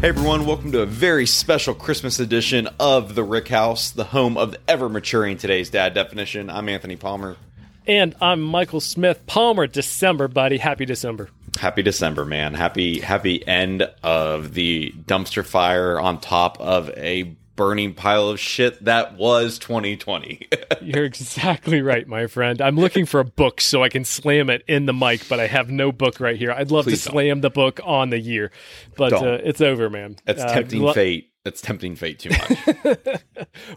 Hey everyone, welcome to a very special Christmas edition of The Rick House, the home of the ever maturing today's dad definition. I'm Anthony Palmer. And I'm Michael Smith. Palmer, December, buddy. Happy December. Happy December, man. Happy happy end of the dumpster fire on top of a burning pile of shit that was 2020. You're exactly right, my friend. I'm looking for a book so I can slam it in the mic, but I have no book right here. I'd love Please to don't. slam the book on the year, but uh, it's over, man. That's Uh, tempting lo- fate. That's tempting fate too much.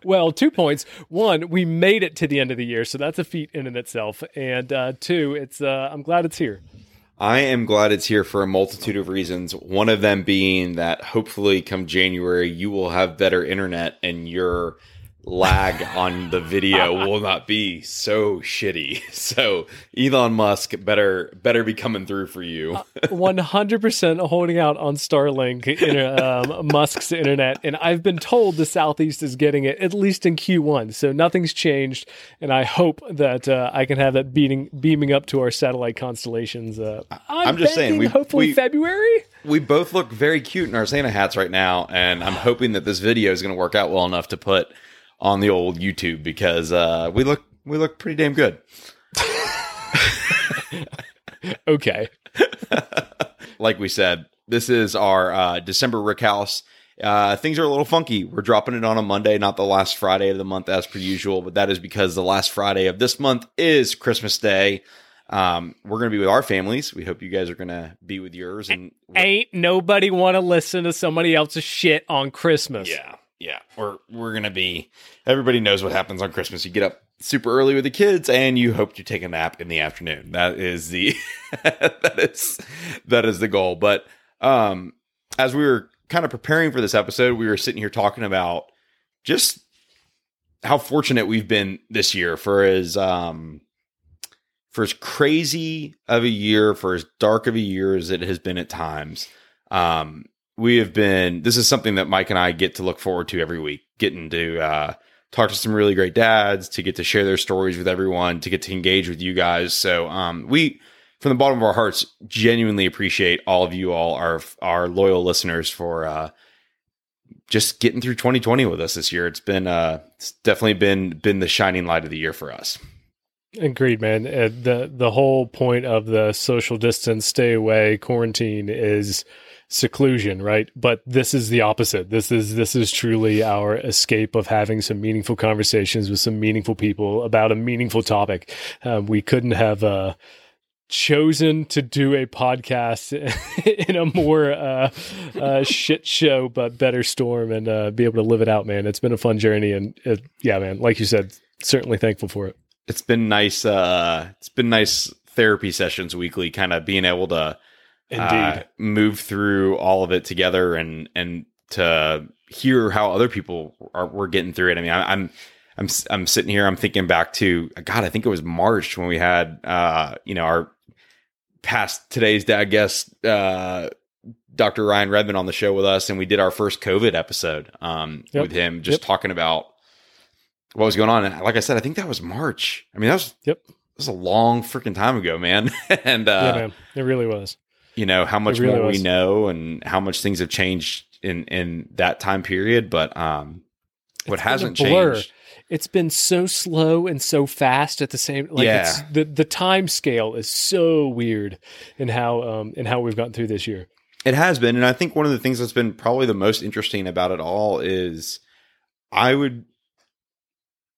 Well, two points. One, we made it to the end of the year, so that's a feat in and itself. And uh, two, it's uh, I'm glad it's here. I am glad it's here for a multitude of reasons. One of them being that hopefully come January you will have better internet and your lag on the video will not be so shitty. So Elon Musk better better be coming through for you. 100% holding out on Starlink, um, Musk's internet. And I've been told the Southeast is getting it at least in Q1. So nothing's changed. And I hope that uh, I can have that beating, beaming up to our satellite constellations. Uh, I'm, I'm just saying, we- hopefully we- February. we both look very cute in our Santa hats right now, and I'm hoping that this video is going to work out well enough to put on the old YouTube because uh, we look we look pretty damn good. Okay. like we said, this is our uh, December Rick House. Uh, things are a little funky. We're dropping it on a Monday, not the last Friday of the month as per usual, but that is because the last Friday of this month is Christmas Day. Um, we're going to be with our families. We hope you guys are going to be with yours. And Ain't nobody want to listen to somebody else's shit on Christmas. yeah, yeah, we're we're to be. Everybody knows what happens on Christmas. You get up super early with the kids, and you hope to take a nap in the afternoon. That is the that is that is the goal. But um, as we were kind of preparing for this episode, we were sitting here talking about just how fortunate we've been this year for as um for as crazy of a year, for as dark of a year as it has been at times. Um, we have been. This is something that Mike and I get to look forward to every week, getting to uh, talk to some really great dads, to get to share their stories with everyone, to get to engage with you guys. So um, we, from the bottom of our hearts, genuinely appreciate all of you all, our our loyal listeners, for uh, just getting through 2020 with us this year. It's been uh, it's definitely been been the shining light of the year for us. Agreed, man. Uh, the the whole point of the social distance, stay away, quarantine is seclusion, right? But this is the opposite. This is this is truly our escape of having some meaningful conversations with some meaningful people about a meaningful topic. Um, we couldn't have uh, chosen to do a podcast in a more uh, uh, shit show but better storm and uh, be able to live it out, man. It's been a fun journey, and it, yeah, man. Like you said, certainly thankful for it. it's been nice uh it's been nice therapy sessions weekly kind of being able to Indeed. uh, move through all of it together and and to hear how other people are were getting through it i mean I, i'm i'm I'm sitting here i'm thinking back to god i think it was march when we had uh you know our past today's dad guest uh dr ryan redmond on the show with us and we did our first covid episode um Yep. with him just Yep. talking about what was going on. And like I said, I think that was March. I mean, that was Yep. that was a long freaking time ago, man. and uh, yeah, man, it really was. You know how much really more was. we know and how much things have changed in in that time period. But um, what It's hasn't changed? It's been so slow and so fast at the same. Like Yeah. it's, the the time scale is so weird in how um in how we've gotten through this year. It has been, and I think one of the things that's been probably the most interesting about it all is I would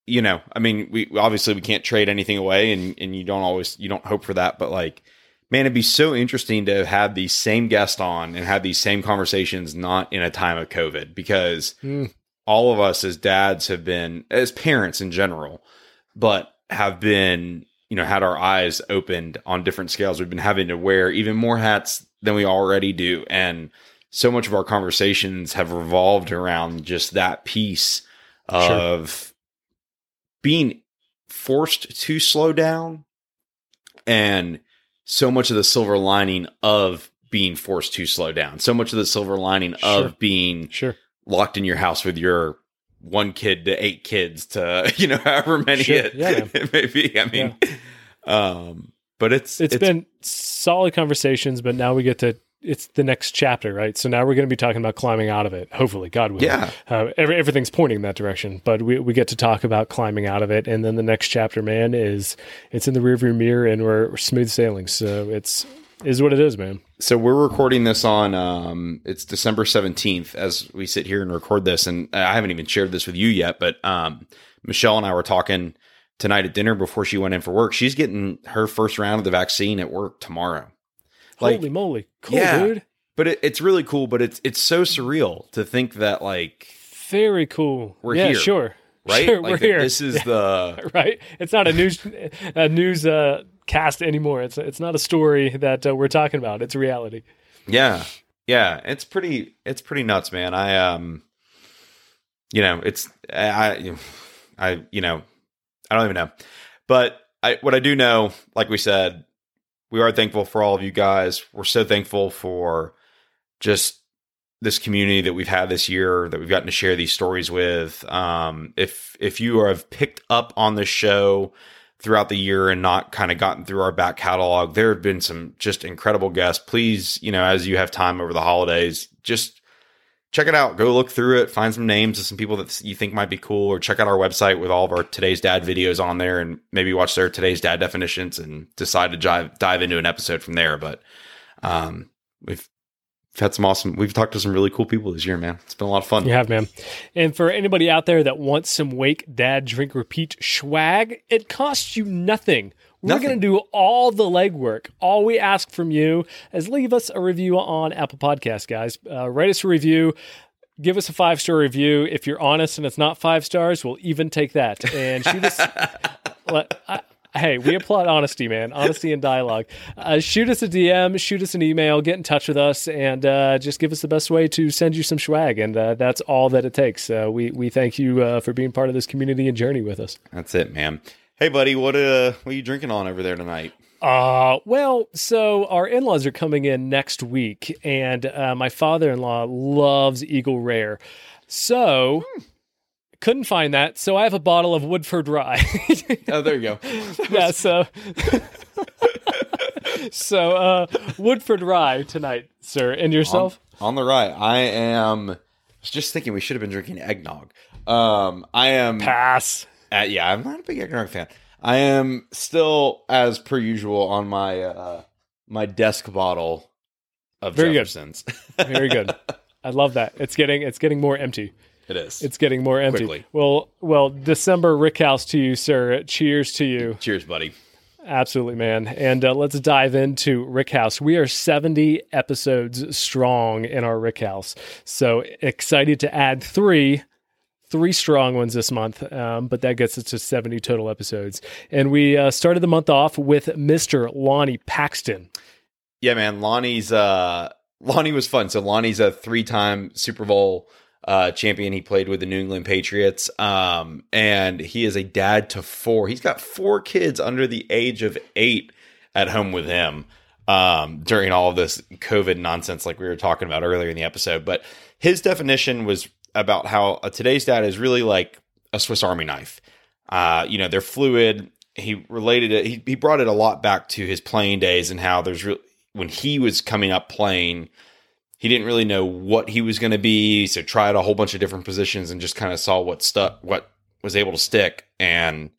you know, I mean, we obviously we can't trade anything away and and you don't always you don't hope for that, but like man, it'd be so interesting to have the same guest on and have these same conversations not in a time of COVID because Mm. all of us as dads have been as parents in general, but have been, you know, had our eyes opened on different scales. We've been having to wear even more hats than we already do. And so much of our conversations have revolved around just that piece of being forced to slow down and so much of the silver lining of being forced to slow down so much of the silver lining Sure. of being Sure. locked in your house with your one kid to eight kids to you know however many Sure. it, Yeah, it may be i mean um but it's it's been solid conversations, but now we get to it's the next chapter, right? So now we're going to be talking about climbing out of it. Hopefully, God willing. Yeah. Uh, every, everything's pointing in that direction, but we, we get to talk about climbing out of it, and then the next chapter, man, is it's in the rearview mirror, and we're, we're smooth sailing. So it's is what it is, man. So we're recording this on um it's December 17th as we sit here and record this and I haven't even shared this with you yet but um Michelle and I were talking tonight at dinner before she went in for work. She's getting her first round of the vaccine at work tomorrow. Like Holy moly, cool, yeah. dude! but it, it's really cool but it's it's so surreal to think that like Very cool. We're yeah, here, sure, right Sure, like we're here. this is the right? It's not a news a news uh, cast anymore. It's it's not a story that uh, we're talking about. It's reality. Yeah. Yeah, it's pretty it's pretty nuts, man. I um you know, it's I I you know, I don't even know. But I what I do know, like we said, we are thankful for all of you guys. We're so thankful for just this community that we've had this year that we've gotten to share these stories with. Um if if you have picked up on the show throughout the year and not kind of gotten through our back catalog. There have been some just incredible guests. Please, you know, as you have time over the holidays, just check it out. Go look through it, find some names of some people that you think might be cool, or check out our website with all of our today's dad videos on there and maybe watch their today's dad definitions and decide to dive dive into an episode from there. But um we've had some awesome. We've talked to some really cool people this year, man. It's been a lot of fun. You have, man. And for anybody out there that wants some Wake Dad Drink Repeat swag, it costs you nothing. We're going to do all the legwork. All we ask from you is leave us a review on Apple Podcasts, guys. Uh, write us a review. Give us a five star review. If you're honest and it's not five stars, we'll even take that. And shoot us. let- I- hey, we applaud honesty, man. Honesty and dialogue. Uh, shoot us a DM, shoot us an email, get in touch with us, and uh, just give us the best way to send you some swag. And uh, that's all that it takes. Uh, we we thank you uh, for being part of this community and journey with us. That's it, man. Hey, buddy, what uh, what are you drinking on over there tonight? Uh, well, so our in laws are coming in next week, and uh, my father in law loves Eagle Rare. So. Couldn't find that, so I have a bottle of Woodford Rye. Oh, there you go. yeah, so so uh Woodford Rye tonight, sir. And yourself? On the rye. I am. I was just thinking we should have been drinking eggnog. Um, I am. Pass. Uh, yeah, I'm not a big eggnog fan. I am still, as per usual, on my uh, my desk bottle of Very good. Jefferson's. Very good. I love that. It's getting it's getting more empty. it is. It's getting more empty. Quickly. Well, well, December Rickhouse to you, sir. Cheers to you. Cheers, buddy. Absolutely, man. And uh, let's dive into Rickhouse. We are 70 episodes strong in our Rickhouse. So excited to add three, three strong ones this month. Um, but that gets us to 70 total episodes. And we uh, started the month off with Mr. Lonnie Paxton. Yeah, man. Lonnie's uh, Lonnie was fun. So Lonnie's a three-time Super Bowl uh, champion. He played with the New England Patriots, um, and he is a dad to four. He's got four kids under the age of eight at home with him um, during all of this COVID nonsense, like we were talking about earlier in the episode. But his definition was about how uh, today's dad is really like a Swiss Army knife. Uh, you know, they're fluid. He related it. He, he brought it a lot back to his playing days and how there's when he was coming up playing. He didn't really know what he was going to be, so tried a whole bunch of different positions and just kind of saw what stuck, what was able to stick. And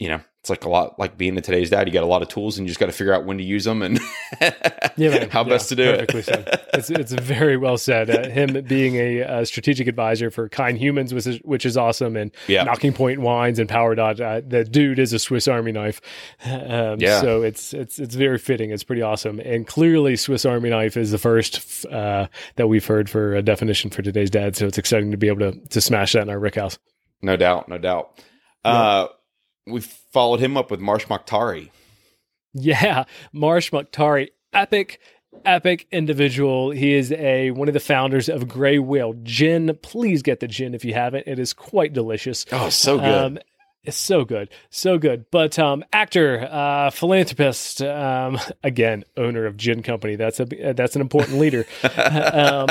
you know, it's like a lot like being in today's dad. You got a lot of tools, and you just got to figure out when to use them and Yeah, man. how Yeah, best to do perfectly it. said. It's, it's very well said. Uh, him being a, uh strategic advisor for Kind Humans, which is, which is awesome, and Yeah. Knocking Point Wines and Power Dot. Uh, the dude is a Swiss Army knife. Um, Yeah. So it's it's it's very fitting. It's pretty awesome, and clearly Swiss Army knife is the first uh, that we've heard for a definition for today's dad. So it's exciting to be able to to smash that in our Rick house. No doubt, no doubt. Uh, we followed him up with Marsh Mokhtari. Yeah, Marsh Mokhtari, epic, epic individual. He is a one of the founders of Gray Whale Gin. Please get the gin if you haven't. It is quite delicious. Oh, so good. Um, it's so good, so good. But um, actor, uh, philanthropist, um, again, owner of gin company. That's a that's an important leader. um,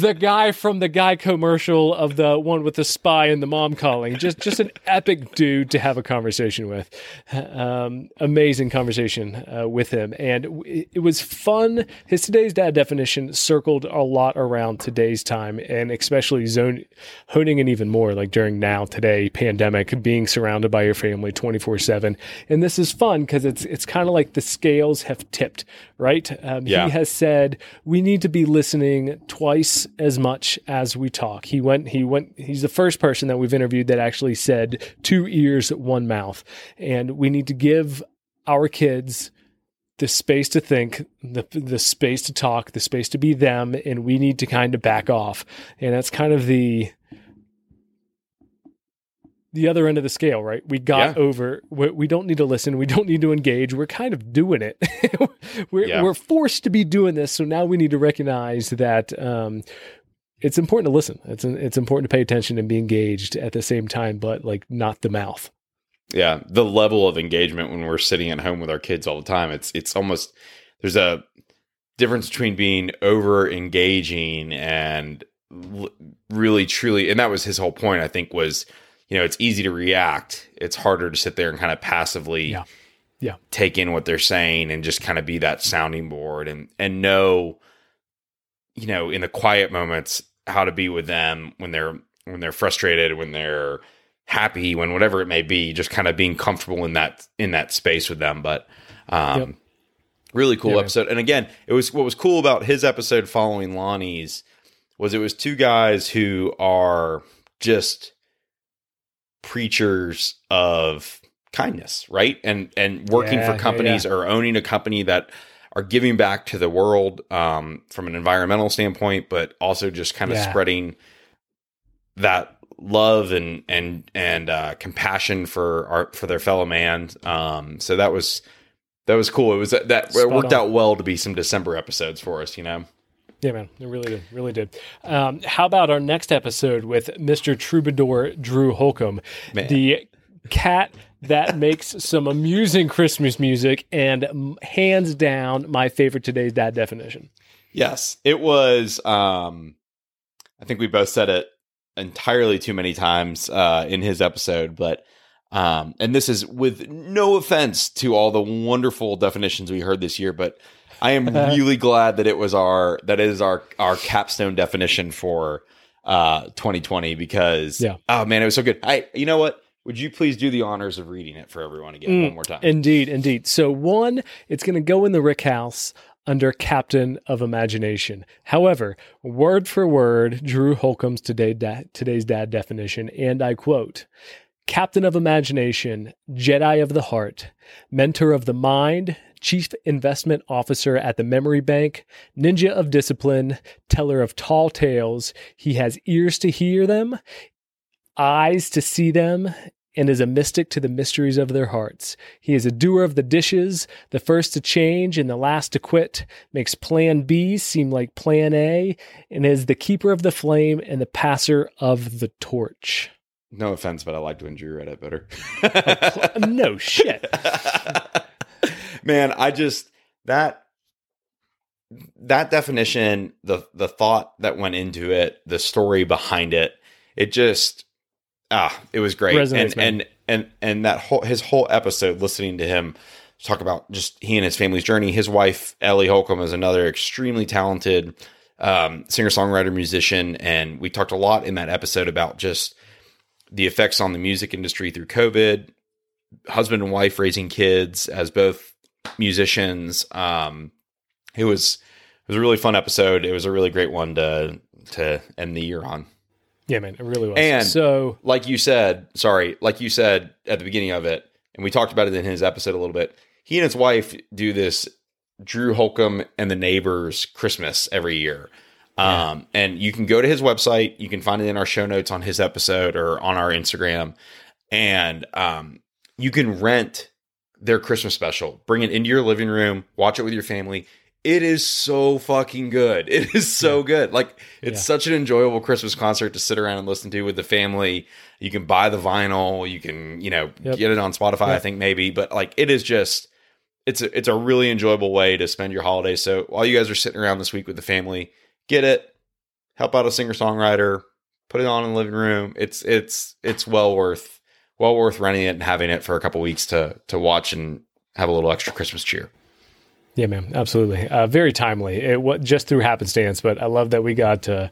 the guy from the guy commercial of the one with the spy and the mom calling. Just just an epic dude to have a conversation with. Um, amazing conversation uh, with him, and it, it was fun. His today's dad definition circled a lot around today's time, and especially zone honing in even more like during now today pandemic, being surrounded by your family twenty four seven. And this is fun because it's it's kind of like the scales have tipped, right? Um, Yeah. He has said we need to be listening twice as much as we talk. He went he went he's the first person that we've interviewed that actually said two ears, one mouth. And we need to give our kids the space to think, the the space to talk, the space to be them, and we need to kind of back off. And that's kind of the the other end of the scale, right? We got Yeah. over. We, we don't need to listen. We don't need to engage. We're kind of doing it. we're Yeah. we're forced to be doing this. So now we need to recognize that um, it's important to listen. It's it's important to pay attention and be engaged at the same time, but like not the mouth. yeah the level of engagement when we're sitting at home with our kids all the time it's it's almost there's a difference between being over engaging and l- really truly and that was his whole point i think was you know it's easy to react it's harder to sit there and kind of passively Yeah. Yeah. take in what they're saying and just kind of be that sounding board and and know you know in the quiet moments how to be with them when they're when they're frustrated when they're happy when whatever it may be just kind of being comfortable in that in that space with them but um Yep. really cool Yeah, man. episode and again it was what was cool about his episode following lonnie's was it was two guys who are just preachers of kindness right and and working Yeah, for yeah, companies or owning a company that are giving back to the world um, from an environmental standpoint but also just kind of Yeah. spreading that love and and and uh, compassion for our for their fellow man. Um, so that was that was cool. It was that, that worked on. out well to be some December episodes for us. You know, Yeah, man, it really did, really did. Um, how about our next episode with Mr. Troubadour Drew Holcomb, Man. the cat that makes some amusing Christmas music, and hands down my favorite today's dad definition. yes, it was. Um, I think we both said it entirely too many times uh, in his episode, but. Um, and this is with no offense to all the wonderful definitions we heard this year, but I am really glad that it was our that is our our capstone definition for uh 2020 because Yeah. oh man, it was so good. I you know what? Would you please do the honors of reading it for everyone again Mm, one more time? Indeed, indeed. So one, it's going to go in the Rick House under Captain of Imagination. However, word for word, Drew Holcomb's today da- today's dad definition, and I quote. Captain of Imagination, Jedi of the Heart, Mentor of the Mind, Chief Investment Officer at the Memory Bank, Ninja of Discipline, Teller of Tall Tales. He has ears to hear them, eyes to see them, and is a mystic to the mysteries of their hearts. He is a doer of the dishes, the first to change and the last to quit, makes plan B seem like plan A, and is the keeper of the flame and the passer of the torch. no offense, but I liked when Drew read it better. no shit. Man, I just that that definition, the the thought that went into it, the story behind it, it just ah, it was great. Resonates, and, man. and and and that whole his whole episode listening to him talk about just he and his family's journey. His wife Ellie Holcomb is another extremely talented um, singer songwriter musician, and we talked a lot in that episode about just the effects on the music industry through COVID, husband and wife raising kids as both musicians. Um, it was it was a really fun episode. It was a really great one to to end the year on. Yeah, man, it really was. And- so Like you said, sorry, like you said at the beginning of it, and we talked about it in his episode a little bit. He and his wife do this Drew Holcomb and the Neighbors Christmas every year. Um, and you can go to his website. You can find it in our show notes on his episode or on our Instagram. And um, you can rent their Christmas special, bring it into your living room, watch it with your family. It is so fucking good. It is so good. Like it's Yeah. such an enjoyable Christmas concert to sit around and listen to with the family. You can buy the vinyl. You can, you know, Yep. get it on Spotify. I think maybe, but like it is just, it's a, it's a really enjoyable way to spend your holiday. So while you guys are sitting around this week with the family, get it, help out a singer songwriter, put it on in the living room. It's it's it's well worth well worth renting it and having it for a couple weeks to to watch and have a little extra Christmas cheer. Yeah, man, absolutely. Uh, very timely. It was just through happenstance, but I love that we got uh,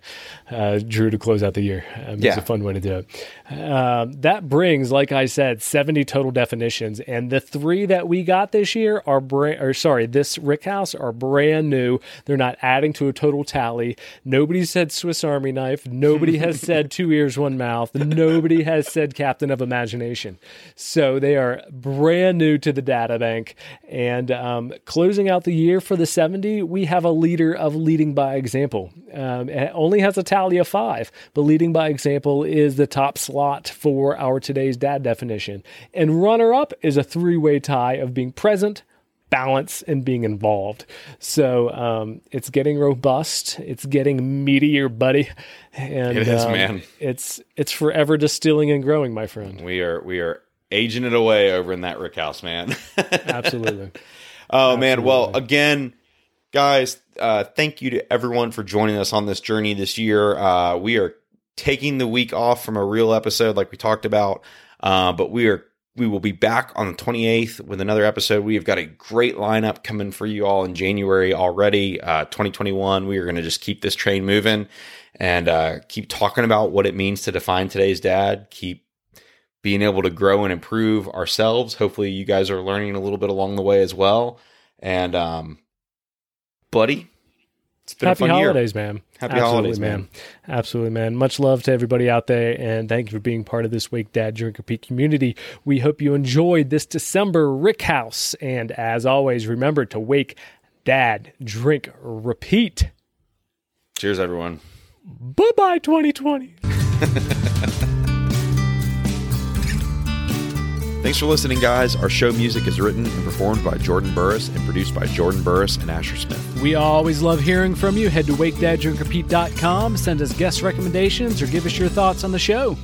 uh, Drew to close out the year. Um, Yeah. It's a fun way to do it. Um, that brings, like I said, 70 total definitions. And the three that we got this year are brand, or sorry, this Rick House are brand new. They're not adding to a total tally. Nobody said Swiss Army knife. Nobody has said two ears, one mouth. Nobody has said Captain of Imagination. So they are brand new to the data bank. And um, closing out the year for the 70, we have a leader of leading by example. Um, it only has a tally of five, but leading by example is the top slot for our today's dad definition. And runner up is a three way tie of being present, balance and being involved. So um, it's getting robust. It's getting meatier, buddy. And It is, um, man. It's it's forever distilling and growing, my friend. We are we are aging it away over in that Rick House, man. Absolutely. Oh man, well again, guys, uh, thank you to everyone for joining us on this journey this year. Uh, we are taking the week off from a real episode, like we talked about, uh, but we are we will be back on the 28th with another episode. We have got a great lineup coming for you all in January already. Uh, 2021, we are going to just keep this train moving and uh, keep talking about what it means to define today's dad. Keep being able to grow and improve ourselves. Hopefully, you guys are learning a little bit along the way as well. And, um, buddy, it's been Happy a fun holidays, man. Happy Absolutely, holidays, man. Absolutely, man. Much love to everybody out there, and thank you for being part of this Wake Dad Drink Repeat community. We hope you enjoyed this December Rick House, and as always, remember to wake Dad Drink Repeat. Cheers, everyone. Bye bye, 2020. Thanks for listening, guys. Our show music is written and performed by Jordan Burris and produced by Jordan Burris and Asher Smith. We always love hearing from you. Head to wakedaddrinkrepeat.com, send us guest recommendations, or give us your thoughts on the show.